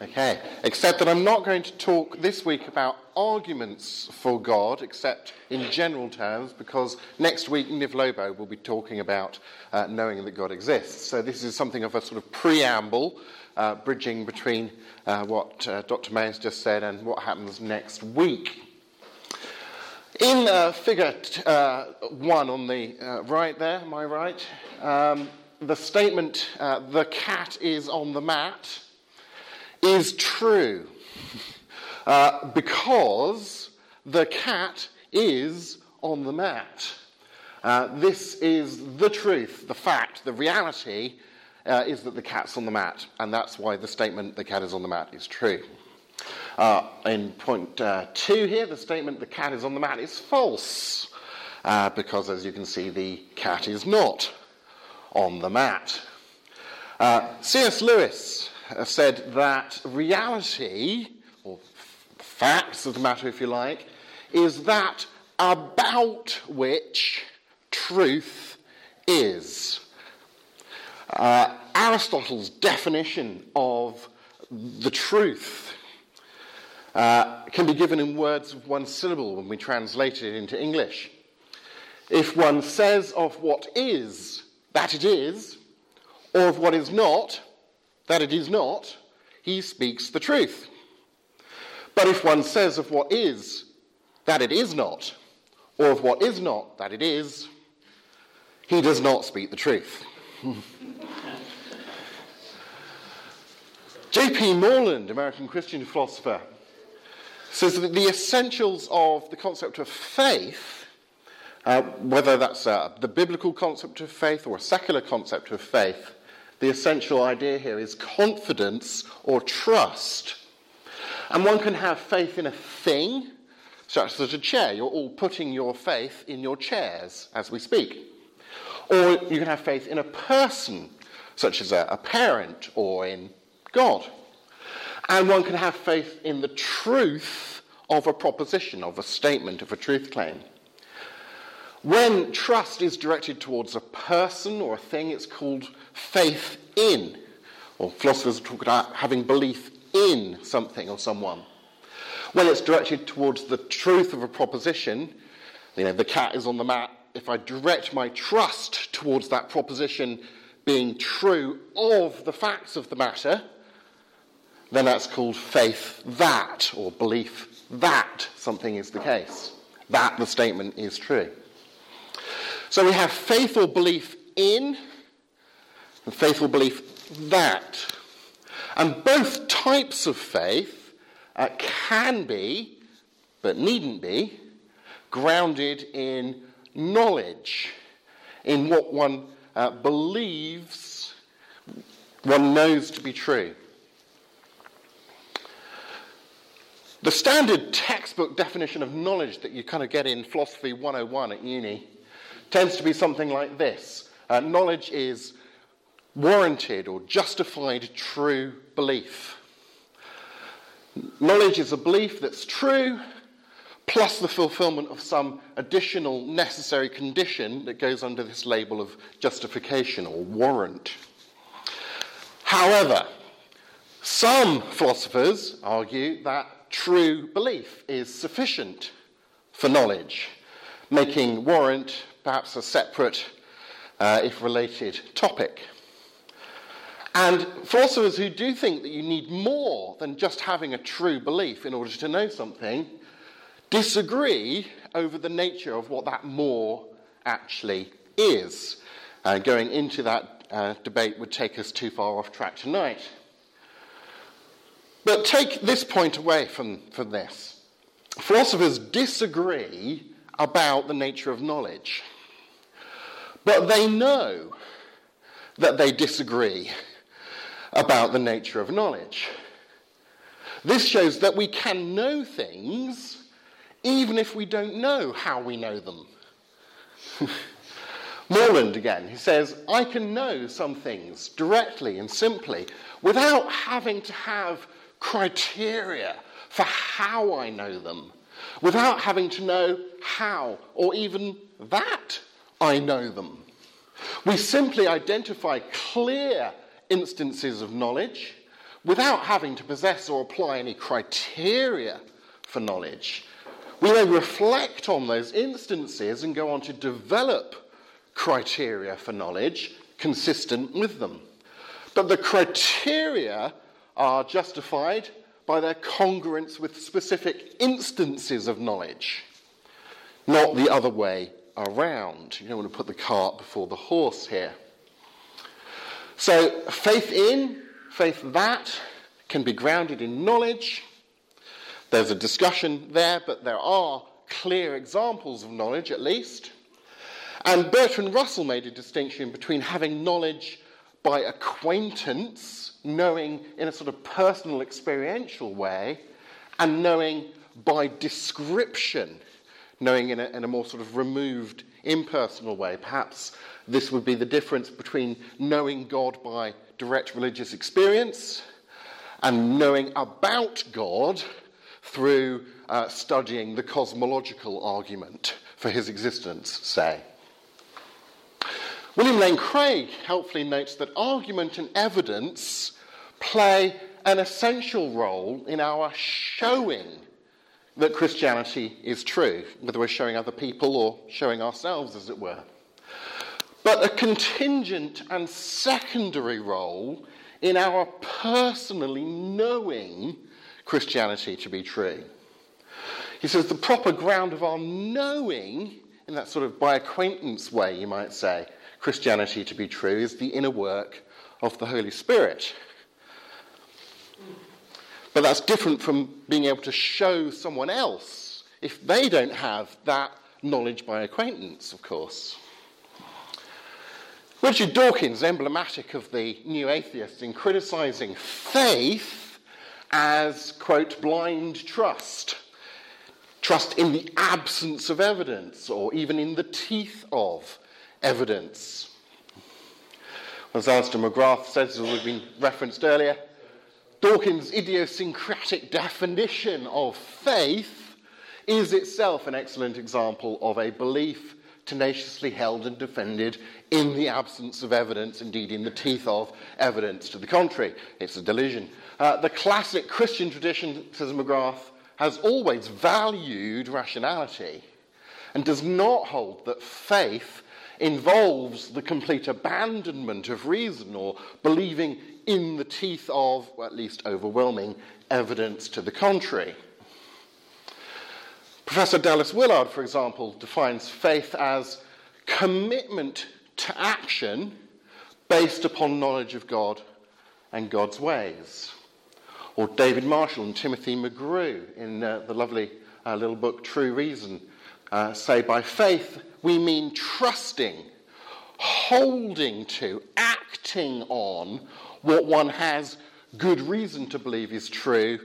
Okay, except that I'm not going to talk this week about arguments for God, except in general terms, because next week Niv Lobo will be talking about uh, knowing that God exists. So this is something of a sort of preamble, uh, bridging between uh, what uh, Dr. May has just said and what happens next week. In uh, figure t- uh, one on the right there, I right? Um, the statement, the cat is on the mat is true uh, because the cat is on the mat. Uh, this is the truth, the fact, the reality uh, is that the cat's on the mat, and that's why the statement the cat is on the mat is true. Uh, in point uh, two here, the statement the cat is on the mat is false, uh, because as you can see, the cat is not on the mat. C.S. Lewis said that reality, or facts of the matter, if you like, is that about which truth is. Uh, Aristotle's definition of the truth uh, can be given in words of one syllable when we translate it into English. If one says of what is that it is, or of what is not that it is not, he speaks the truth. But if one says of what is that it is not, or of what is not that it is, he does not speak the truth. J.P. Moreland, American Christian philosopher, says that the essentials of the concept of faith, uh, whether that's uh, the biblical concept of faith or a secular concept of faith, the essential idea here is confidence or trust. And one can have faith in a thing, such as a chair. You're all putting your faith in your chairs as we speak. Or you can have faith in a person, such as a, a parent or in God. And one can have faith in the truth of a proposition, of a statement, of a truth claim. When trust is directed towards a person or a thing, it's called faith in. Or philosophers talk about having belief in something or someone. When it's directed towards the truth of a proposition, you know, the cat is on the mat. If I direct my trust towards that proposition being true of the facts of the matter, then that's called faith that, or belief that something is the case, that the statement is true. So we have faith or belief in, and faith or belief that. And both types of faith uh, can be, but needn't be, grounded in knowledge, in what one uh, believes one knows to be true. The standard textbook definition of knowledge that you kind of get in Philosophy 101 at uni tends to be something like this uh, knowledge is warranted or justified true belief. Knowledge is a belief that's true, plus the fulfillment of some additional necessary condition that goes under this label of justification or warrant. However, some philosophers argue that true belief is sufficient for knowledge, making warrant perhaps a separate, uh, if related, topic. And philosophers who do think that you need more than just having a true belief in order to know something disagree over the nature of what that more actually is. Uh, going into that uh, debate would take us too far off track tonight. But take this point away from, from this. Philosophers disagree about the nature of knowledge. But they know that they disagree about the nature of knowledge. This shows that we can know things even if we don't know how we know them. Moreland again, he says, I can know some things directly and simply without having to have criteria for how I know them, without having to know how or even that I know them. We simply identify clear instances of knowledge without having to possess or apply any criteria for knowledge, we may reflect on those instances and go on to develop criteria for knowledge consistent with them. But the criteria are justified by their congruence with specific instances of knowledge, not the other way around. You don't want to put the cart before the horse here. So, faith in, faith that can be grounded in knowledge. There's a discussion there, but there are clear examples of knowledge at least. And Bertrand Russell made a distinction between having knowledge by acquaintance, knowing in a sort of personal, experiential way, and knowing by description, knowing in a, in a more sort of removed, impersonal way. Perhaps this would be the difference between knowing God by direct religious experience and knowing about God through uh, studying the cosmological argument for his existence, say. William Lane Craig helpfully notes that argument and evidence play an essential role in our showing that Christianity is true, whether we're showing other people or showing ourselves, as it were. But a contingent and secondary role in our personally knowing Christianity to be true. He says the proper ground of our knowing, in that sort of by acquaintance way, you might say, Christianity to be true is the inner work of the Holy Spirit. But that's different from being able to show someone else if they don't have that knowledge by acquaintance, of course. Richard Dawkins, emblematic of the new atheists in criticizing faith as, quote, blind trust. Trust in the absence of evidence or even in the teeth of evidence. As Alister McGrath says, as we've been referenced earlier, Dawkins' idiosyncratic definition of faith is itself an excellent example of a belief tenaciously held and defended in the absence of evidence, indeed in the teeth of evidence to the contrary. It's a delusion. Uh, the classic Christian tradition, says McGrath, has always valued rationality and does not hold that faith involves the complete abandonment of reason or believing in the teeth of, or at least overwhelming, evidence to the contrary. Professor Dallas Willard, for example, defines faith as commitment to action based upon knowledge of God and God's ways. Or David Marshall and Timothy McGrew in uh, the lovely uh, little book True Reason uh, say, by faith we mean trusting, holding to, acting on what one has good reason to believe is true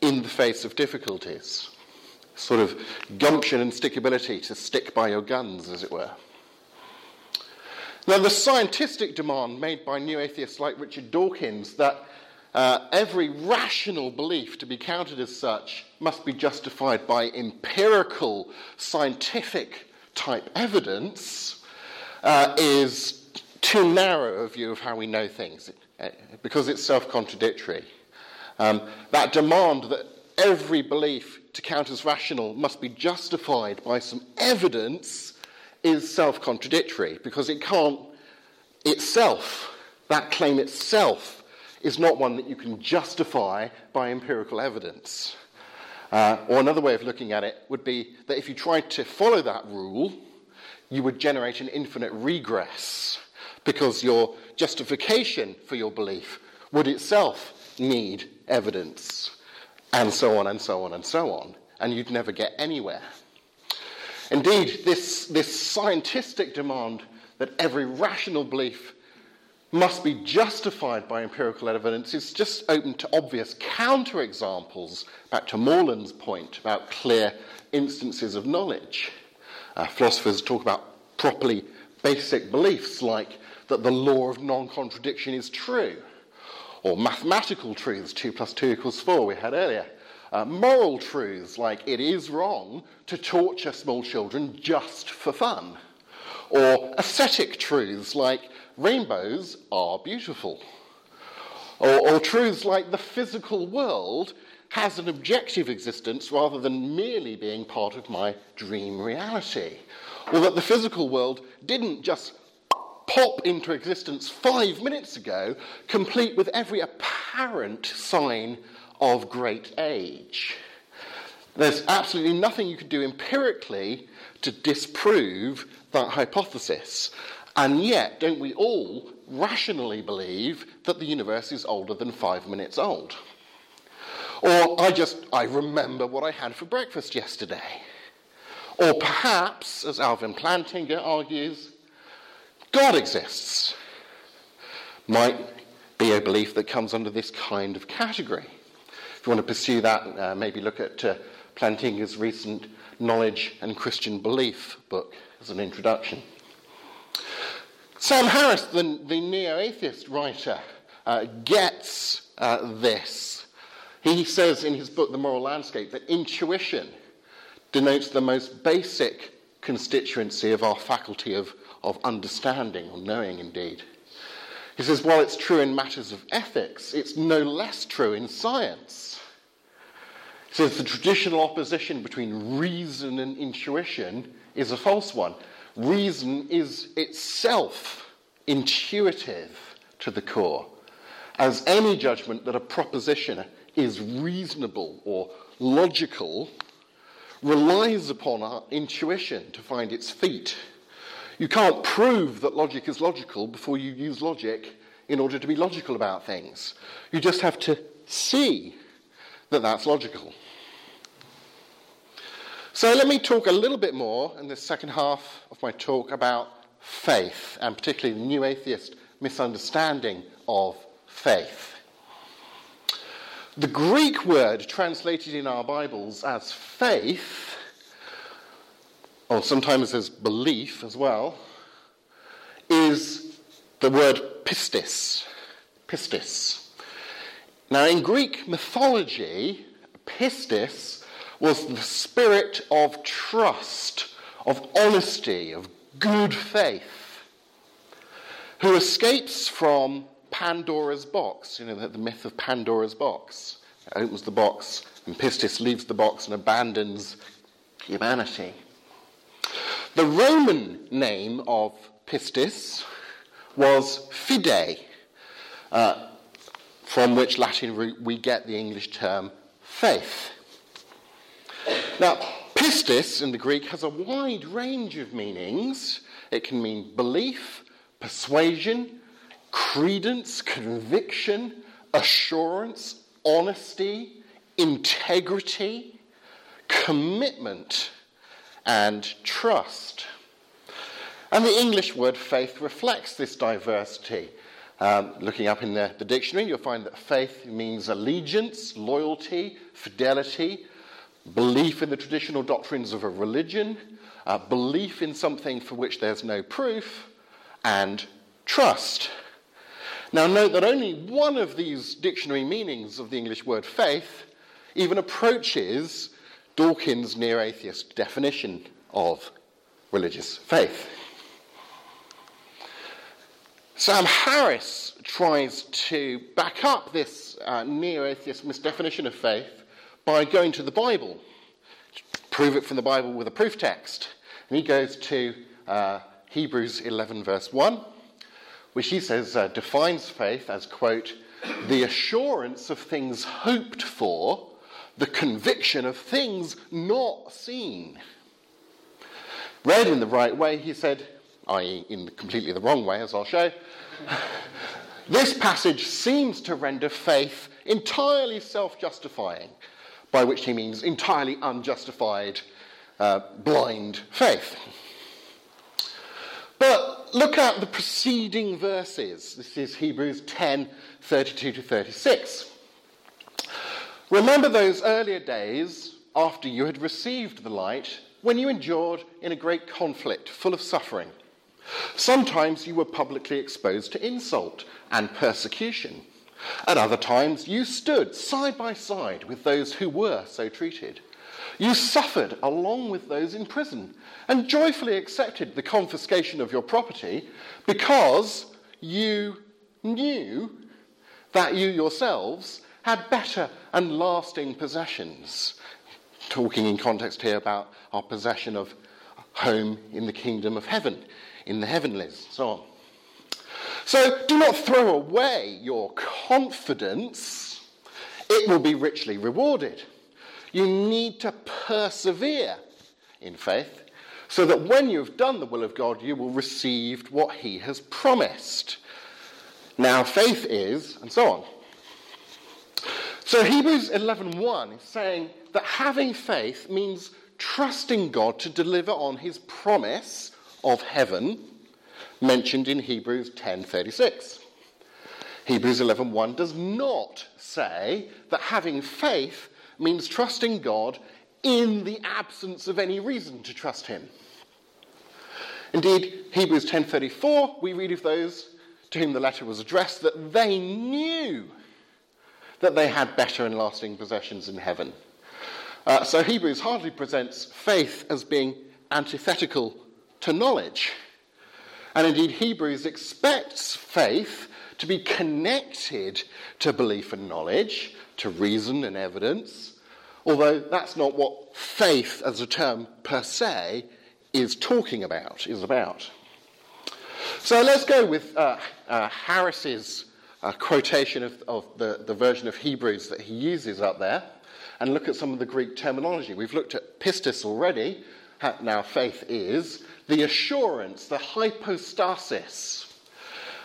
in the face of difficulties sort of gumption and stickability to stick by your guns, as it were. Now, the scientific demand made by new atheists like Richard Dawkins that uh, every rational belief to be counted as such must be justified by empirical, scientific type evidence uh, is too narrow a view of how we know things uh, because it's self contradictory. Um, that demand that every belief to count as rational must be justified by some evidence is self contradictory because it can't itself, that claim itself, is not one that you can justify by empirical evidence. Uh, or another way of looking at it would be that if you tried to follow that rule, you would generate an infinite regress because your justification for your belief would itself need evidence and so on and so on and so on, and you'd never get anywhere. Indeed, this, this scientific demand that every rational belief must be justified by empirical evidence is just open to obvious counterexamples back to Moreland's point about clear instances of knowledge. Uh, philosophers talk about properly basic beliefs like that the law of non contradiction is true, or mathematical truths, 2 plus 2 equals 4, we had earlier. Uh, moral truths like it is wrong to torture small children just for fun. Or aesthetic truths like rainbows are beautiful. Or, or truths like the physical world has an objective existence rather than merely being part of my dream reality. Or that the physical world didn't just pop into existence five minutes ago, complete with every apparent sign of great age. There's absolutely nothing you can do empirically to disprove that hypothesis. And yet, don't we all rationally believe that the universe is older than five minutes old? Or I just, I remember what I had for breakfast yesterday. Or perhaps, as Alvin Plantinga argues, God exists. Might be a belief that comes under this kind of category. If you want to pursue that, uh, maybe look at uh, Plantinga's recent Knowledge and Christian Belief book as an introduction. Sam Harris, the, the neo atheist writer, uh, gets uh, this. He says in his book, The Moral Landscape, that intuition denotes the most basic constituency of our faculty of, of understanding, or knowing indeed. He says, while it's true in matters of ethics, it's no less true in science. He says the traditional opposition between reason and intuition is a false one. Reason is itself intuitive to the core, as any judgment that a proposition is reasonable or logical relies upon our intuition to find its feet. You can't prove that logic is logical before you use logic in order to be logical about things. You just have to see that that's logical. So let me talk a little bit more in the second half of my talk about faith, and particularly the new atheist misunderstanding of faith. The Greek word translated in our Bibles as faith, or sometimes as belief as well, is the word pistis. Pistis. Now, in Greek mythology, pistis was the spirit of trust, of honesty, of good faith, who escapes from Pandora's box, you know, the, the myth of Pandora's box. It opens the box, and Pistis leaves the box and abandons humanity. The Roman name of Pistis was Fide, uh, from which Latin root we get the English term faith. Now, pistis in the Greek has a wide range of meanings. It can mean belief, persuasion, credence, conviction, assurance, honesty, integrity, commitment, and trust. And the English word faith reflects this diversity. Um, looking up in the, the dictionary, you'll find that faith means allegiance, loyalty, fidelity, belief in the traditional doctrines of a religion, uh, belief in something for which there's no proof, and trust. Now, note that only one of these dictionary meanings of the English word faith even approaches Dawkins' near atheist definition of religious faith. Sam Harris tries to back up this uh, neo atheist misdefinition of faith by going to the Bible, prove it from the Bible with a proof text. And he goes to uh, Hebrews 11, verse 1, which he says uh, defines faith as, quote, the assurance of things hoped for, the conviction of things not seen. Read in the right way, he said, i.e., in completely the wrong way, as I'll show, this passage seems to render faith entirely self justifying by which he means entirely unjustified, uh, blind faith. But look at the preceding verses. This is Hebrews 10 32 to 36. Remember those earlier days after you had received the light when you endured in a great conflict full of suffering. Sometimes you were publicly exposed to insult and persecution. At other times, you stood side by side with those who were so treated. You suffered along with those in prison and joyfully accepted the confiscation of your property because you knew that you yourselves had better and lasting possessions. Talking in context here about our possession of home in the kingdom of heaven, in the heavenlies, so on. So do not throw away your confidence, it will be richly rewarded. You need to persevere in faith so that when you've done the will of God, you will receive what He has promised. Now, faith is, and so on. So Hebrews 11:1 is saying that having faith means trusting God to deliver on his promise of heaven mentioned in Hebrews 10:36. Hebrews 11:1 does not say that having faith means trusting God in the absence of any reason to trust him. Indeed, Hebrews 10:34 we read of those to whom the letter was addressed that they knew that they had better and lasting possessions in heaven. Uh, so Hebrews hardly presents faith as being antithetical to knowledge. And indeed, Hebrews expects faith to be connected to belief and knowledge, to reason and evidence, although that's not what faith as a term per se is talking about, is about. So let's go with uh, uh, Harris's uh, quotation of, of the, the version of Hebrews that he uses up there and look at some of the Greek terminology. We've looked at pistis already. Now, faith is the assurance, the hypostasis.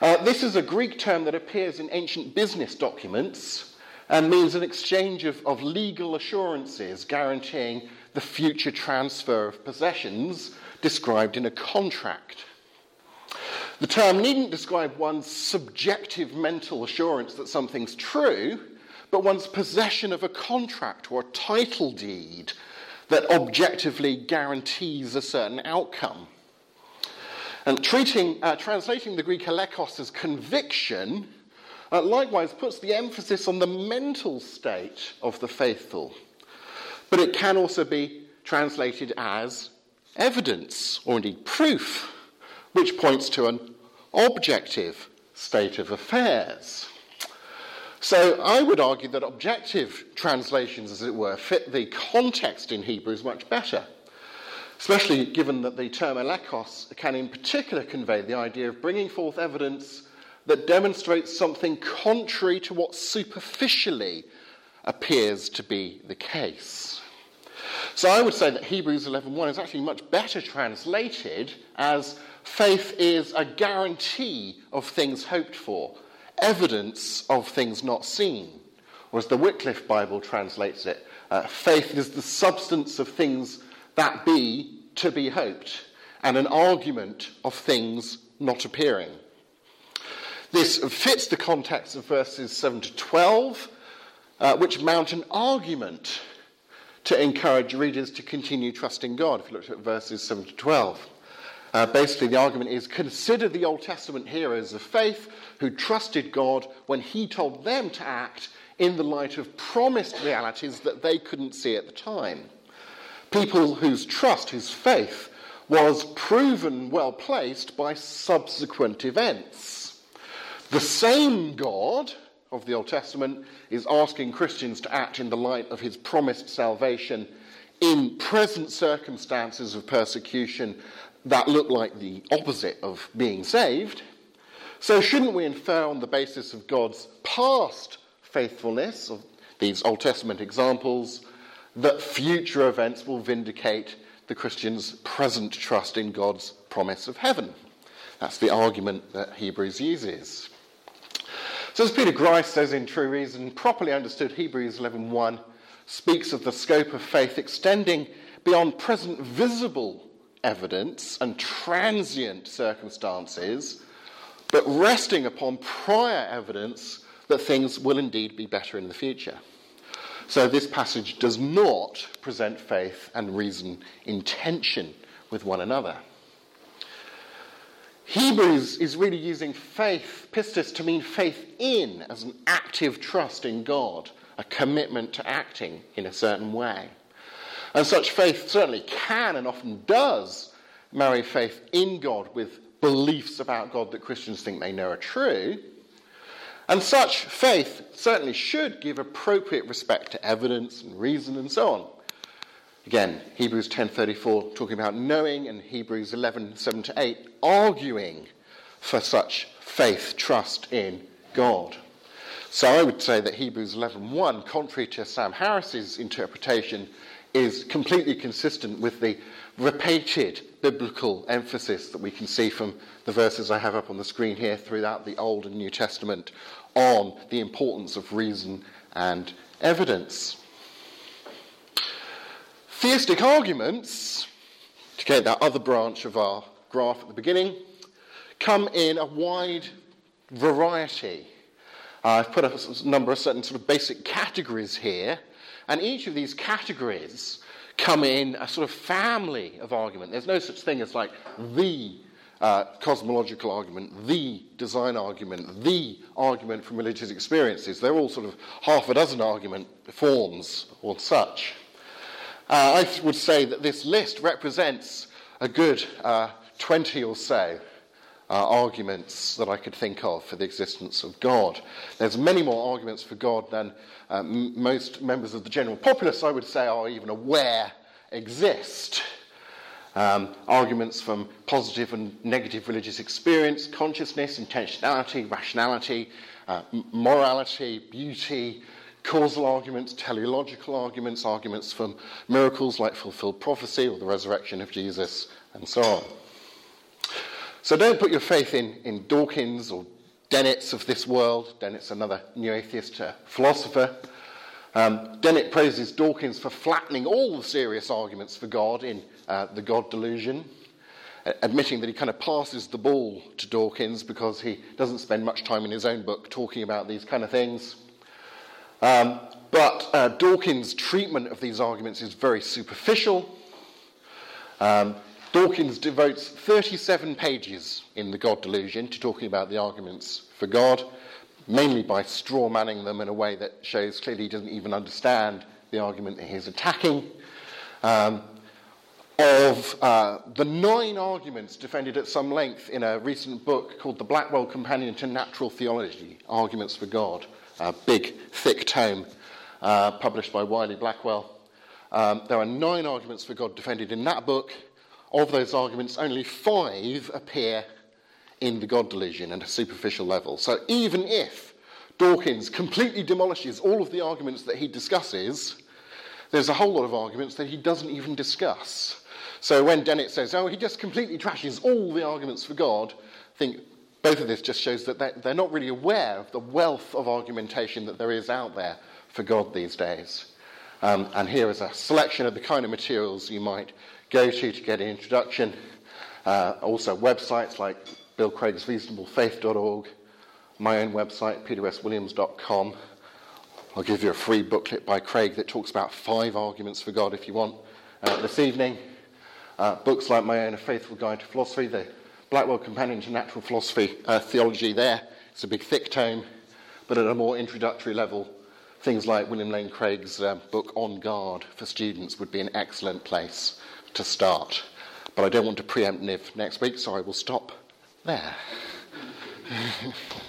Uh, this is a Greek term that appears in ancient business documents and means an exchange of, of legal assurances guaranteeing the future transfer of possessions described in a contract. The term needn't describe one's subjective mental assurance that something's true, but one's possession of a contract or a title deed that objectively guarantees a certain outcome. And treating, uh, translating the Greek elenchos as conviction uh, likewise puts the emphasis on the mental state of the faithful. But it can also be translated as evidence or indeed proof which points to an objective state of affairs. So I would argue that objective translations, as it were, fit the context in Hebrews much better, especially given that the term elenchos can in particular convey the idea of bringing forth evidence that demonstrates something contrary to what superficially appears to be the case. So I would say that Hebrews 11:1 is actually much better translated as faith is a guarantee of things hoped for, evidence of things not seen. Or as the Wycliffe Bible translates it, uh, faith is the substance of things that be to be hoped, and an argument of things not appearing. This fits the context of verses 7 to 12, uh, which mount an argument to encourage readers to continue trusting God, if you look at verses 7 to 12. Uh, basically, the argument is consider the Old Testament heroes of faith who trusted God when He told them to act in the light of promised realities that they couldn't see at the time. People whose trust, whose faith, was proven well placed by subsequent events. The same God of the Old Testament is asking Christians to act in the light of his promised salvation in present circumstances of persecution that look like the opposite of being saved. So, shouldn't we infer on the basis of God's past faithfulness, of these Old Testament examples, that future events will vindicate the Christian's present trust in God's promise of heaven? That's the argument that Hebrews uses. So, as Peter Grice says in True Reason, properly understood, Hebrews 11:1 speaks of the scope of faith extending beyond present visible evidence and transient circumstances but resting upon prior evidence that things will indeed be better in the future. So this passage does not present faith and reason in tension with one another. Hebrews is really using faith, pistis, to mean faith in as an active trust in God, a commitment to acting in a certain way. And such faith certainly can and often does marry faith in God with beliefs about God that Christians think they know are true. And such faith certainly should give appropriate respect to evidence and reason and so on. Again, Hebrews 10:34 talking about knowing and Hebrews 11:7 to 8 arguing for such faith, trust in God. So I would say that Hebrews 11:1 contrary to Sam Harris's interpretation is completely consistent with the repeated biblical emphasis that we can see from the verses I have up on the screen here throughout the Old and New Testament on the importance of reason and evidence. Theistic arguments, to get that other branch of our graph at the beginning, come in a wide variety. Uh, I've put a number of certain sort of basic categories here, and each of these categories come in a sort of family of argument. There's no such thing as like the uh, cosmological argument, the design argument, the argument from religious experiences. They're all sort of half a dozen argument forms or such. Uh, I would say that this list represents a good uh, 20 or so uh, arguments that I could think of for the existence of God. There's many more arguments for God than uh, m- most members of the general populace, I would say, are even aware exist. Um, arguments from positive and negative religious experience, consciousness, intentionality, rationality, uh, morality, beauty, causal arguments, teleological arguments, arguments from miracles like fulfilled prophecy or the resurrection of Jesus, and so on. So don't put your faith in, in Dawkins or Dennett's of this world. Dennett's another new atheist uh, philosopher. Um, Dennett praises Dawkins for flattening all the serious arguments for God in uh, The God Delusion, admitting that he kind of passes the ball to Dawkins because he doesn't spend much time in his own book talking about these kind of things. Um, but uh, Dawkins' treatment of these arguments is very superficial. Um, Dawkins devotes 37 pages in The God Delusion to talking about the arguments for God, mainly by straw manning them in a way that shows clearly he doesn't even understand the argument that he's attacking. Um, of uh, the nine arguments defended at some length in a recent book called The Blackwell Companion to Natural Theology Arguments for God, a big, thick tome uh, published by Wiley Blackwell. Um, there are nine arguments for God defended in that book. Of those arguments, only five appear in the God delusion at a superficial level. So even if Dawkins completely demolishes all of the arguments that he discusses, there's a whole lot of arguments that he doesn't even discuss. So when Dennett says, oh, he just completely trashes all the arguments for God, I think both of this just shows that they're not really aware of the wealth of argumentation that there is out there for God these days. Um, and here is a selection of the kind of materials you might go to to get an introduction. Uh, also, websites like Bill Craig's reasonablefaith.org, my own website, peterswilliams.com. I'll give you a free booklet by Craig that talks about five arguments for God if you want uh, this evening. Uh, books like my own, A Faithful Guide to Philosophy, the Blackwell Companion to Natural Philosophy uh, Theology there. It's a big, thick tome, but at a more introductory level, things like William Lane Craig's uh, book On Guard for students would be an excellent place to start. But I don't want to preempt Niv next week, so I will stop there.